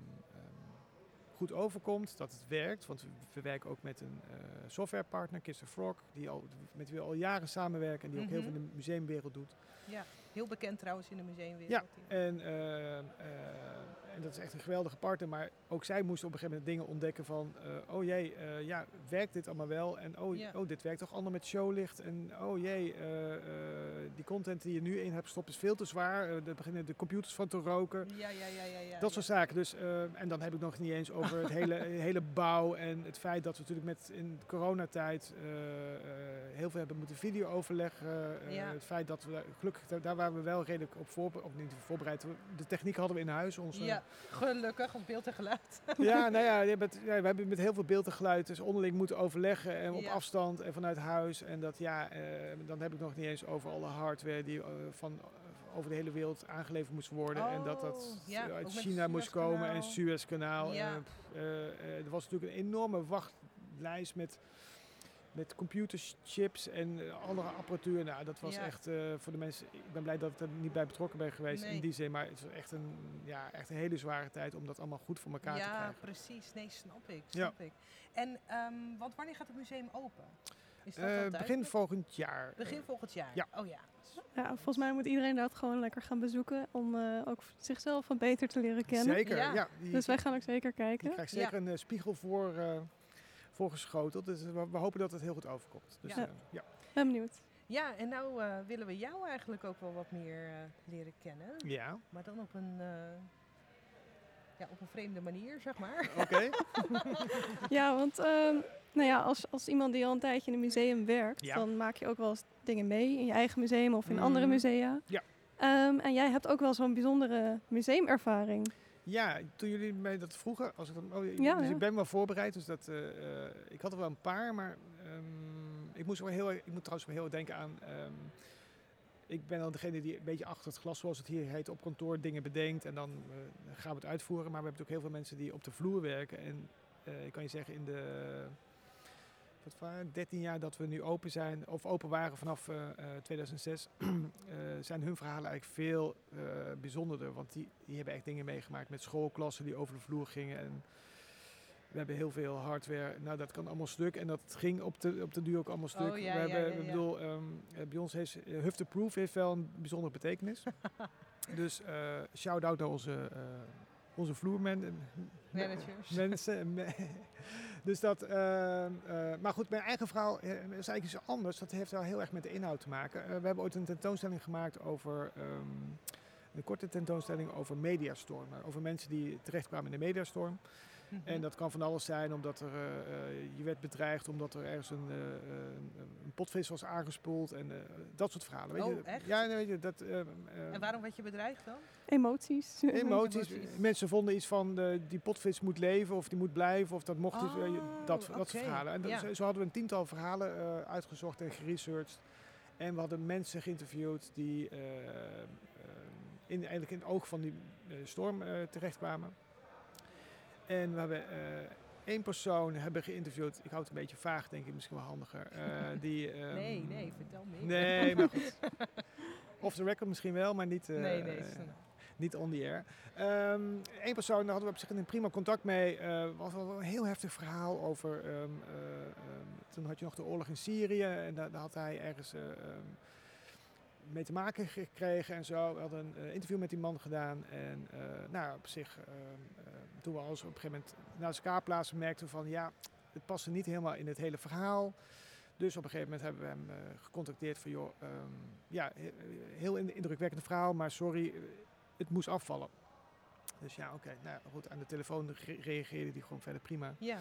goed overkomt, dat het werkt. Want we, we werken ook met een eh, softwarepartner, Kiss the Frog, die al, met wie we al jaren samenwerken en die ook heel Mhm. veel in de museumwereld doet. Ja, heel bekend trouwens in de museumwereld. Ja, En, en dat is echt een geweldige partner. Maar ook zij moesten op een gegeven moment dingen ontdekken van... eh, oh jee, eh, ja, werkt dit allemaal wel? En oh, oh dit werkt toch allemaal met showlicht? En oh jee, eh, die content die je nu in hebt gestopt is veel te zwaar. Daar beginnen de computers van te roken. Ja, ja, ja, ja. ja Dat soort zaken. Dus, en dan heb ik nog niet eens over het hele, hele bouw en het feit dat we natuurlijk met in coronatijd heel veel hebben moeten video overleggen. Eh, Ja. Het feit dat we gelukkig daar- waren we wel redelijk op voorbereid, of niet voorbereid. De techniek hadden we in huis. Onze, Ja, gelukkig, op beeld en geluid. ja, nou ja, je bent- ja, we hebben met heel veel beeld en geluid dus onderling moeten overleggen en op Ja. afstand en vanuit huis. En dat ja, eh, dan heb ik nog niet eens over alle hardware die eh, van over de hele wereld aangeleverd moest worden. en dat dat Oh, ja, uit China moest komen en Suezkanaal. Ja. En, pff, er was natuurlijk een enorme wachtlijst met, met computerchips en eh, andere apparatuur. Nou, dat was Ja. echt eh, voor de mensen. Ik ben blij dat ik er niet bij betrokken ben geweest Nee. in die zin. Maar het was echt een, ja, echt een hele zware tijd om dat allemaal goed voor elkaar te Ja, krijgen. precies. Nee, snap ik. Ja. Snap ik. En, ehm, want wanneer gaat het museum open? Is dat Eh, begin volgend jaar. Begin volgend jaar? ja. Oh ja. Ja, volgens mij moet iedereen dat gewoon lekker gaan bezoeken om eh, ook zichzelf wat beter te leren kennen. Zeker, Ja. ja. die, Dus wij gaan ook zeker kijken. krijgt zeker een spiegel voor, eh voorgeschoteld. Dus we, we hopen dat het heel goed overkomt. Dus, Ja. eh, ja. Ben benieuwd. Ja, en nou eh, willen we jou eigenlijk ook wel wat meer eh, leren kennen. ja, Maar dan op een, eh, ja, op een vreemde manier, zeg maar. oké. Ja, want ehm, Nou ja, als, als iemand die al een tijdje in een museum werkt, Ja. dan maak je ook wel eens dingen mee in je eigen museum of in andere Mhm. musea. Ja. Ehm, en jij hebt ook wel zo'n bijzondere museumervaring. Ja, toen jullie mij dat vroegen, als ik, dan, oh, Ja, dus ja. ik ben wel voorbereid, dus dat, eh, eh, ik had er wel een paar, maar ehm, ik, moest wel heel, ik moet trouwens wel heel denken aan, ehm, ik ben dan degene die een beetje achter het glas, zoals het hier heet, op kantoor dingen bedenkt en dan eh, gaan we het uitvoeren. Maar we hebben ook heel veel mensen die op de vloer werken en eh, ik kan je zeggen in de wat waren, 13 jaar dat we nu open zijn, of open waren vanaf eh, eh, 2006, eh, zijn hun verhalen eigenlijk veel eh, bijzonderder. Want die, die hebben echt dingen meegemaakt met schoolklassen die over de vloer gingen. En we hebben heel veel hardware. Nou, dat kan allemaal stuk. En dat ging op de, op de duur ook allemaal stuk. Oh, ja, we ja, hebben, ja, ik ja. bedoel, ehm, eh, bij ons heeft uh, Huff the Proof heeft wel een bijzondere betekenis. dus eh shout-out naar onze, eh onze vloermen. Managers. Mensen. dus dat, ehm, eh, maar goed, mijn eigen verhaal eh, is eigenlijk iets anders. Dat heeft wel heel erg met de inhoud te maken. Eh, we hebben ooit een tentoonstelling gemaakt over, ehm, een korte tentoonstelling over mediastormen. Over mensen die terechtkwamen in de mediastorm. Mhm. En dat kan van alles zijn, omdat er, eh, eh, je werd bedreigd, omdat er ergens een, eh, een, potvis was aangespoeld en eh, dat soort verhalen. Weet Oh, je? echt? Ja, nee, weet je, dat... eh, eh, En waarom werd je bedreigd dan? Emoties. Emoties. Emoties. Mensen vonden iets van eh, die potvis moet leven of die moet blijven of dat mocht iets. je- dat, Oh, dat soort verhalen. En dat- Ja. zo, zo hadden we een tiental verhalen eh, uitgezocht en geresearched. En we hadden mensen geïnterviewd die eh, eh, in, eigenlijk in het oog van die eh, storm terechtkwamen. En we hebben eh, één persoon hebben geïnterviewd. Ik houd het een beetje vaag, denk ik, misschien wel handiger. eh, die, ehm, nee, nee, vertel meer. Nee, maar goed. Off the record misschien wel, maar niet, eh, nee, nee. niet on the air. Eén persoon, daar hadden we op zich een prima contact mee. was wel een heel heftig verhaal over. ehm, eh, ehm, toen had je nog de oorlog in Syrië en daar, daar had hij ergens ehm, mee te maken gekregen en zo. We hadden een interview met die man gedaan. En nou, op zich, ehm, ehm, toen we op een gegeven moment naast elkaar plaatsen, merkten we van ja, het paste niet helemaal in het hele verhaal. Dus op een gegeven moment hebben we hem eh, gecontacteerd van joh, ehm, ja, he- heel in- indrukwekkend verhaal, maar sorry, eh, het moest afvallen. Dus ja, oké, nou goed, aan de telefoon re- reageerde hij gewoon verder prima. Ja.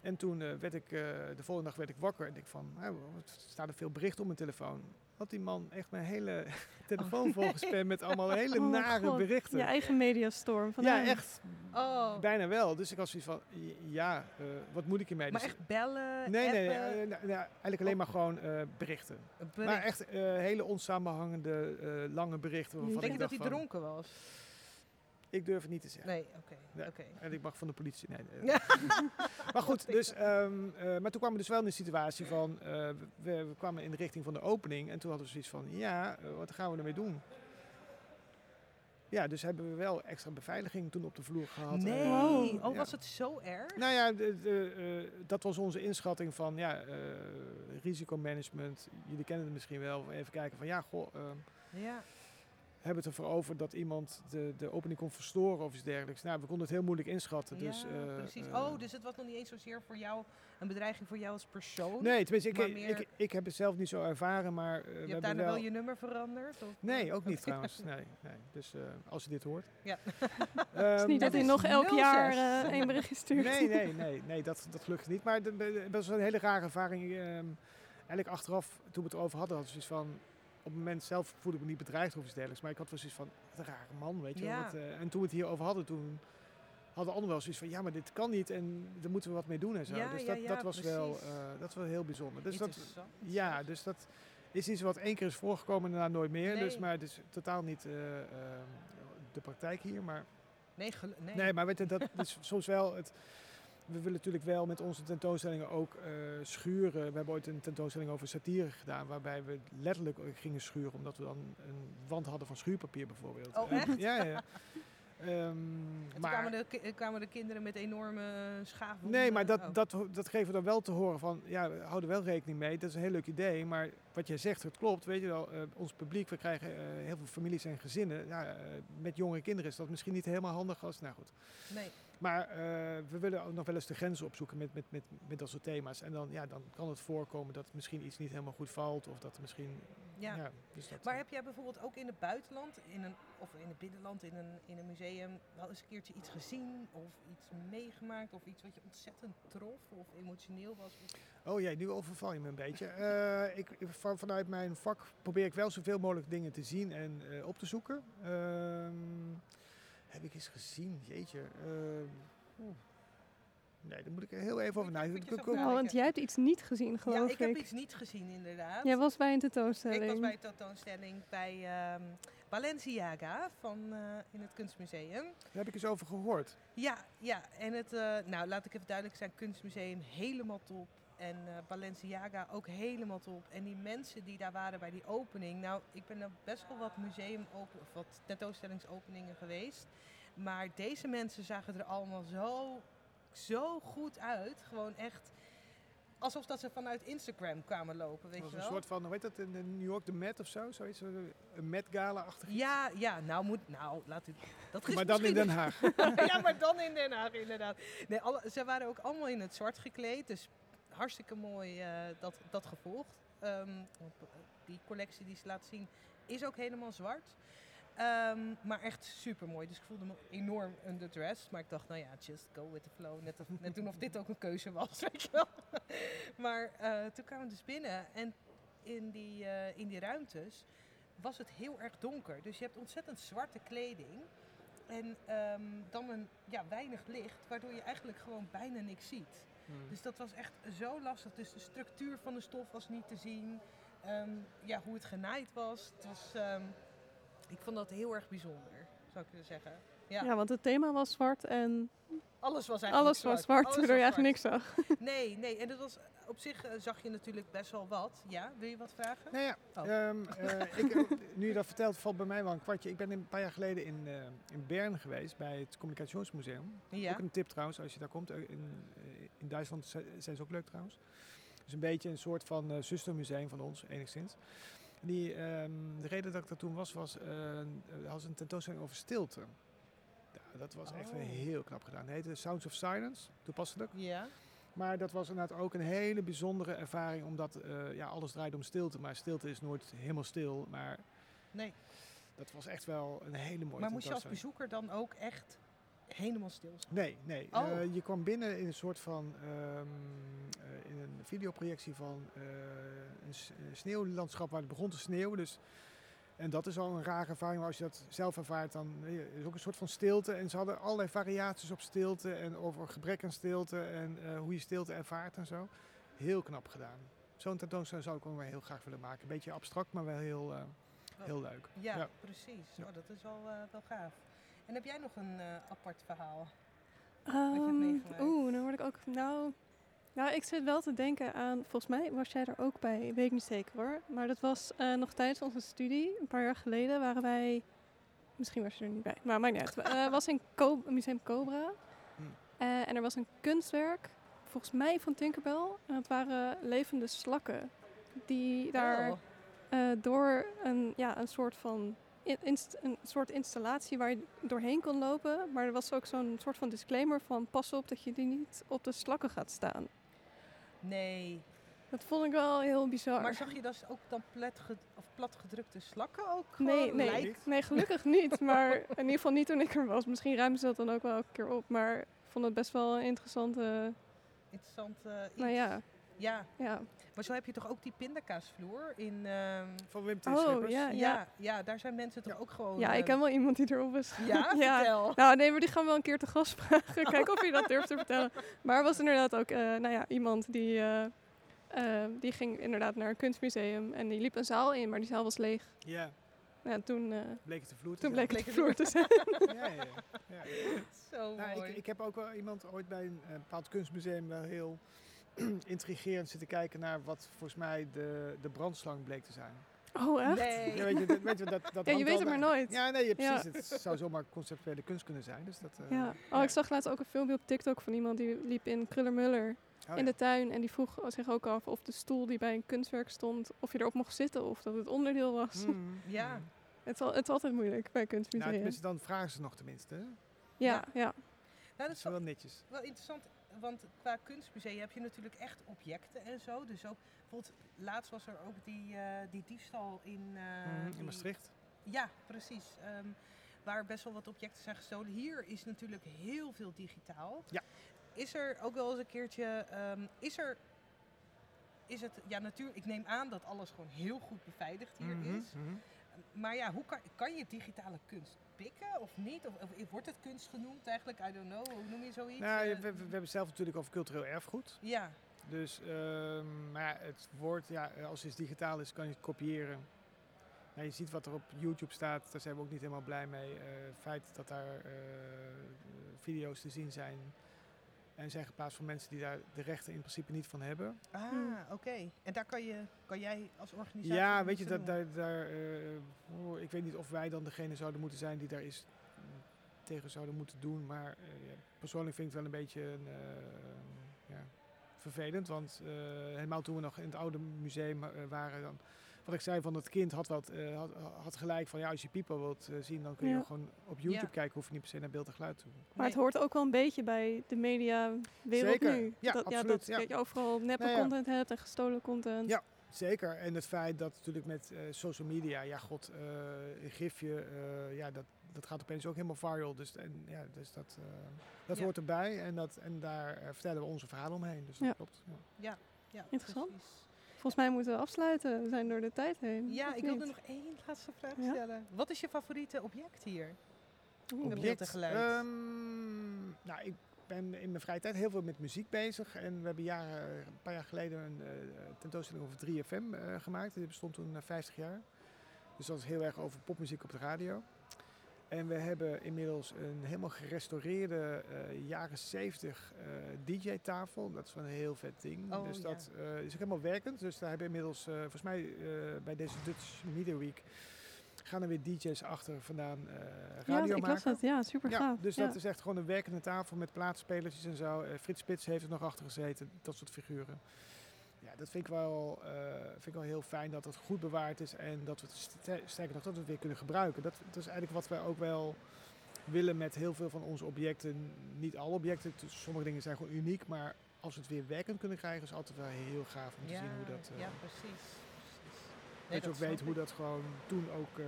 En toen eh, werd ik, eh, de volgende dag werd ik wakker en ik van, wat staat er veel berichten op mijn telefoon. Had die man echt mijn hele telefoon nee. volgespamd met allemaal hele Oh, nare God. berichten. Je eigen mediastorm. Van ja, hem. echt, Oh, bijna wel. Dus ik was zoiets van, ja, eh, wat moet ik hiermee? maar Dus- echt bellen, Nee, nee, nee, nou, nou, eigenlijk alleen maar gewoon eh, berichten. bericht. Maar echt eh, hele onsamenhangende, eh, lange berichten. Waarvan Denk ik je dat hij dronken was? Ik durf het niet te zeggen. Nee, oké. Nee. En ik mag van de politie. Nee, nee. maar goed, dus, ehm, eh, maar toen kwamen we dus wel in de situatie van, eh, we, we kwamen in de richting van de opening en toen hadden we zoiets van, ja, eh, wat gaan we ermee doen? Ja, dus hebben we wel extra beveiliging toen op de vloer gehad. Nee, oh, Ja. was het zo erg? Nou ja, de, de, dat was onze inschatting van ja, risicomanagement. Jullie kennen het misschien wel. Even kijken van ja, goh, ehm, Ja. Hebben we het ervoor over dat iemand de, de opening kon verstoren of iets dergelijks. Nou, we konden het heel moeilijk inschatten. dus, ja, eh, precies. eh, oh, dus het was nog niet eens zozeer voor jou een bedreiging voor jou als persoon? Nee, tenminste, ik, ik, meer- ik, ik heb het zelf niet zo ervaren, maar we Je hebt daarna wel... wel je nummer veranderd? Of? Nee, ook niet trouwens. Nee, nee. Dus eh, als je dit hoort. Ja. Het is niet Ehm, dat hij nog elk 06. jaar eh één berichtje stuurt. Nee, nee, nee, nee dat, dat gelukkig niet. Maar het was een hele rare ervaring. ehm, eigenlijk achteraf, toen we het erover hadden, had ik zoiets van... Op het moment zelf voelde ik me niet bedreigd of iets dergelijks. Maar ik had wel zoiets van, wat een rare man, weet je. Ja. Wat, eh, en toen we het hierover hadden, toen hadden anderen wel zoiets van... Ja, maar dit kan niet en daar moeten we wat mee doen en zo. Ja, dus dat, ja, dat, was wel, eh, dat was wel heel bijzonder. Dus dat, ja, dus dat is iets wat één keer is voorgekomen en daarna nooit meer. Nee. Dus, maar het is totaal niet eh, de praktijk hier. Maar Nee, nee. Nee, maar weet je, dat is soms wel het. We willen natuurlijk wel met onze tentoonstellingen ook eh, schuren. We hebben ooit een tentoonstelling over satire gedaan, waarbij we letterlijk gingen schuren, omdat we dan een wand hadden van schuurpapier bijvoorbeeld. Oh, En- echt? Ja, ja. Ehm, En maar, kwamen de, kwamen de kinderen met enorme schaafwonden. nee, maar dat, Oh. dat, dat geven we dan wel te horen van, ja, we houden wel rekening mee. Dat is een heel leuk idee, maar wat jij zegt, het klopt. Weet je wel, eh, ons publiek, we krijgen eh, heel veel families en gezinnen. Ja, eh, met jonge kinderen is dat misschien niet helemaal handig als, nou goed. Nee. Maar eh, we willen ook nog wel eens de grenzen opzoeken met, met, met, met dat soort thema's. En dan, ja, dan kan het voorkomen dat misschien iets niet helemaal goed valt. Of dat misschien... Ja. Ja, dus dat, Maar heb jij bijvoorbeeld ook in het buitenland, in een, of in het binnenland, in een, in een museum, wel eens een keertje iets gezien of iets meegemaakt of iets wat je ontzettend trof of emotioneel was? Oh jee, nu overval je me een beetje. Eh, ik, ik- van, vanuit mijn vak probeer ik wel zoveel mogelijk dingen te zien en eh, op te zoeken. Ehm, heb ik eens gezien? Jeetje. oeh. nee, daar moet ik er heel even over nadenken. Ik- ik- Ja, want jij hebt iets niet gezien, geloof ja, ik. ik heb iets niet gezien inderdaad. Jij was bij een Ik tentoonstelling. was bij een tentoonstelling bij ehm, Balenciaga van, eh, in het Kunstmuseum. Daar heb ik eens over gehoord. Ja, ja, en het, eh, nou laat ik even duidelijk zijn, Kunstmuseum helemaal top. En eh, Balenciaga ook helemaal top. En die mensen die daar waren bij die opening. Nou, ik ben er best wel wat museum open, of wat tentoonstellingsopeningen geweest. Maar deze mensen zagen er allemaal zo, zo goed uit. Gewoon echt alsof dat ze vanuit Instagram kwamen lopen, weet je een wel. soort van, hoe heet dat in New York, de Met of zo? Zoiets, eh, een Met Gala-achtig iets. Ja, ja, nou moet, nou laat u, dat Maar dan in Den Haag. ja, maar dan in Den Haag inderdaad. Nee, alle, ze waren ook allemaal in het zwart gekleed. Dus hartstikke mooi eh, dat, dat gevolgd. Ehm, eh, die collectie die ze laten zien is ook helemaal zwart. Ehm, maar echt super mooi. Dus ik voelde me enorm underdressed. Maar ik dacht, nou ja, just go with the flow. Net, doen of dit ook een keuze was, weet je wel. maar eh, toen kwamen we dus binnen. En in die, eh, in die ruimtes was het heel erg donker. Dus je hebt ontzettend zwarte kleding. En ehm, dan een ja, weinig licht, waardoor je eigenlijk gewoon bijna niks ziet. Hmm. Dus dat was echt zo lastig. Dus de structuur van de stof was niet te zien. Ehm, ja, hoe het genaaid was. Het was ehm, ik vond dat heel erg bijzonder, zou ik willen zeggen. Ja, Ja, want het thema was zwart en alles was eigenlijk alles was zwart, Alles waardoor je eigenlijk niks zag. zwart. Nee, nee. En dat was, op zich eh, zag je natuurlijk best wel wat. Ja, wil je wat vragen? Nou ja, Oh. ehm, eh, ik, eh, nu je dat vertelt, valt bij mij wel een kwartje. Ik ben een paar jaar geleden in, eh, in Bern geweest bij het Communicationsmuseum. Ja. Ook een tip trouwens, als je daar komt. In, in Duitsland zi- zijn ze ook leuk trouwens. Dus een beetje een soort van eh, zustermuseum van ons, enigszins. Die, ehm, de reden dat ik daar toen was, was eh, een tentoonstelling over stilte. Ja, dat was echt Oh. weer heel knap gedaan. Het heette Sounds of Silence, toepasselijk. Ja. Maar dat was inderdaad ook een hele bijzondere ervaring, omdat eh, ja, alles draait om stilte. Maar stilte is nooit helemaal stil. Maar Nee. dat was echt wel een hele mooie Maar moest je als bezoeker dan ook echt helemaal stil? Nee, nee. Oh. Eh, je kwam binnen in een soort van ehm, eh, in een videoprojectie van eh, een, sneeuwlandschap waar het begon te sneeuwen. Dus, en dat is al een rare ervaring, maar als je dat zelf ervaart, dan is ook een soort van stilte. En ze hadden allerlei variaties op stilte en over gebrek aan stilte en hoe je stilte ervaart en zo. Heel knap gedaan. Zo'n tentoonstelling zou ik ook wel heel graag willen maken. Een beetje abstract, maar wel heel, eh, heel leuk. Ja, Ja. precies. Ja. Oh, dat is wel, wel gaaf. En heb jij nog een eh, apart verhaal? meegemaakt? Oeh, dan word ik ook. Nou, nou, ik zit wel te denken aan. Volgens mij was jij er ook bij, weet ik niet zeker hoor. Maar dat was eh, nog tijdens onze studie. Een paar jaar geleden waren wij. Misschien was je er niet bij, maar maakt niet uit. Het was in Co Museum Cobra. Hmm. Eh, en er was een kunstwerk, volgens mij van Tinkerbell. En het waren levende slakken. Die daar Oh, eh, door een, ja, een soort van een soort installatie waar je doorheen kon lopen. Maar er was ook zo'n soort van disclaimer van pas op dat je die niet op de slakken gaat staan. nee. Dat vond ik wel heel bizar. Maar zag je dus ook dan plat, of platgedrukte slakken ook? nee, gewoon nee, nee, gelukkig niet. Maar in ieder geval niet toen ik er was. Misschien ruimen ze dat dan ook wel elke keer op. Maar ik vond het best wel een interessante... Interessant eh, iets. Nou ja, Ja, ja. Maar zo heb je toch ook die pindakaasvloer in... ehm, Van Wim T. Oh, Schippers. ja, ja, ja. daar zijn mensen toch ook gewoon... ja, eh, ik ken wel iemand die erop is. Ja, Ja. vertel. Nou, nee, maar die gaan we wel een keer te gast vragen. Kijken of je dat durft te vertellen. Maar er was inderdaad ook eh, nou ja, iemand die, eh, eh, die ging inderdaad naar een kunstmuseum. En die liep een zaal in, maar die zaal was leeg. Ja, Ja, toen, eh, bleek het de vloer te toen zijn. bleek het de vloer te zijn. Ja, ja, ja. Zo Nou, mooi. ik, ik heb ook wel iemand ooit bij een, eh, bepaald kunstmuseum wel heel intrigerend zitten kijken naar wat volgens mij de, de brandslang bleek te zijn. Oh, echt? Nee. Ja, weet je, dat, weet je, dat, dat Ja, je weet het maar nooit. Ja, nee, precies. Ja. Het zou zomaar conceptuele kunst kunnen zijn. Dus dat, eh, Ja. Oh, ik zag laatst ook een filmpje op TikTok van iemand die liep in Krullermuller oh in ja. de tuin. En die vroeg zich ook af of de stoel die bij een kunstwerk stond, of je erop mocht zitten of dat het onderdeel was. Mm, Ja. Het, is al, het is altijd moeilijk bij Nou, kunstmusea. tenminste, dan vragen ze nog tenminste. hè? ja, ja. dat Dat is is wel netjes. Wel interessant, want qua kunstmuseum heb je natuurlijk echt objecten en zo. Dus ook, bijvoorbeeld, laatst was er ook die, eh, die diefstal in... eh, Mhm, in die- Maastricht. Ja, precies. Ehm, waar best wel wat objecten zijn gestolen. Hier is natuurlijk heel veel digitaal. Ja. Is er ook wel eens een keertje, ehm, is er, is het, ja natuurlijk, ik neem aan dat alles gewoon heel goed beveiligd hier Mhm, is. mhm. Maar ja, hoe kan, kan je digitale kunst pikken of niet? Of, of wordt het kunst genoemd eigenlijk? I don't know. Hoe noem je zoiets? Nou, Eh, we, we hebben het zelf natuurlijk over cultureel erfgoed. ja, Dus ehm, maar ja, het woord, ja, als het digitaal is, kan je het kopiëren. Nou, je ziet wat er op YouTube staat, daar zijn we ook niet helemaal blij mee. Eh, het feit dat daar eh, video's te zien zijn en zijn geplaatst van mensen die daar de rechten in principe niet van hebben. ah, Hmm. oké. En daar kan, je, kan jij als organisatie Ja, weet je, dat, daar, daar, eh, oh, ik weet niet of wij dan degene zouden moeten zijn die daar iets mm, tegen zouden moeten doen. Maar eh, ja, persoonlijk vind ik het wel een beetje een, eh, ja, vervelend. Want eh, helemaal toen we nog in het oude museum waren, dan, wat ik zei van het kind had, wat, eh, had, had gelijk van ja, als je people wilt eh, zien, dan kun je Ja. gewoon op YouTube Ja. kijken. Hoef je niet per se naar beeld en geluid toe. Maar het hoort ook wel een beetje bij de mediawereld Zeker. nu. Ja, dat, ja, absoluut, dat, ja. dat je overal neppe Nou ja. content hebt en gestolen content. Ja. Zeker. En het feit dat natuurlijk met eh, social media, ja god, eh, een gifje, eh, ja, dat, dat gaat opeens ook helemaal viral. Dus, en, ja, dus dat, eh, dat Ja. hoort erbij en, dat, en daar vertellen we onze verhalen omheen. Dus dat Ja. klopt. Ja. Ja, ja Interessant. precies. Volgens mij moeten we afsluiten. We zijn door de tijd heen. Ja, ik wilde nog één laatste vraag Ja? stellen. Wat is je favoriete object hier? Geluid. Ehm, nou, ik ben in mijn vrije tijd heel veel met muziek bezig. En we hebben jaren, een paar jaar geleden een eh, tentoonstelling over 3FM eh, gemaakt. Die bestond toen eh, 50 jaar. Dus dat is heel erg over popmuziek op de radio. En we hebben inmiddels een helemaal gerestaureerde eh, jaren 70 eh, DJ-tafel. Dat is wel een heel vet ding. Oh, dus ja. dat eh, is ook helemaal werkend. Dus daar hebben we inmiddels, volgens mij bij deze Dutch Media Week, gaan er weer DJ's achter vandaan eh Ja, radio ik maken. las dat. Ja, super Ja, gaaf. dus Ja. dat is echt gewoon een werkende tafel met plaatsspelletjes en zo. Frits Spits heeft er nog achter gezeten, dat soort figuren. Ja, dat vind ik, wel, eh, vind ik wel heel fijn dat het goed bewaard is en dat we het ster- sterker nog dat we het weer kunnen gebruiken. Dat, dat is eigenlijk wat wij ook wel willen met heel veel van onze objecten. Niet alle objecten, sommige dingen zijn gewoon uniek, maar als we het weer werkend kunnen krijgen is altijd wel heel gaaf om te zien hoe dat... eh, ja, precies. precies. dat je ook weet hoe dat gewoon toen ook eh,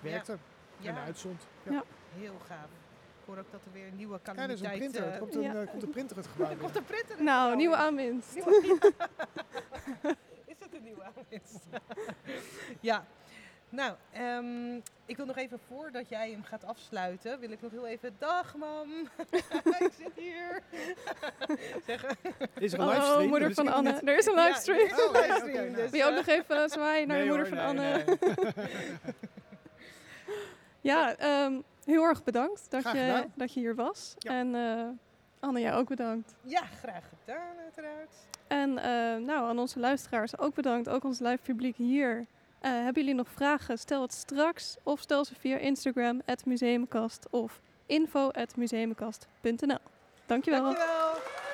werkte Ja, en uitzond. Ja. heel gaaf. Ik hoor ook dat er weer een nieuwe Ja, calamiteit... er is een printer. eh, Er komt een, Ja. eh, komt een printer het gebouw er komt een printer. in Nou, nieuwe aanwinst. Nieuwe- Is het een nieuwe aanwinst? ja. Nou, ehm, ik wil nog even voordat jij hem gaat afsluiten, wil ik nog heel even, dag mam, ik zit hier. Zeggen. Is er een Hallo, livestream? Oh, moeder van Anne. niet. Er is een Ja, livestream. een Oh, livestream, nou. dus, Wil je ook eh, nog even eh, zwaaien naar Nee de moeder hoor, van nee, Anne? nee. Ja, ehm, heel erg bedankt dat je, dat je hier was. Ja. En eh, Anne, jij ook bedankt. Ja, graag gedaan uiteraard. En eh, nou, aan onze luisteraars ook bedankt. Ook ons live publiek hier. Eh, hebben jullie nog vragen? Stel het straks. Of stel ze via Instagram, museumkast of info.museumkast.nl. Dankjewel. Dankjewel.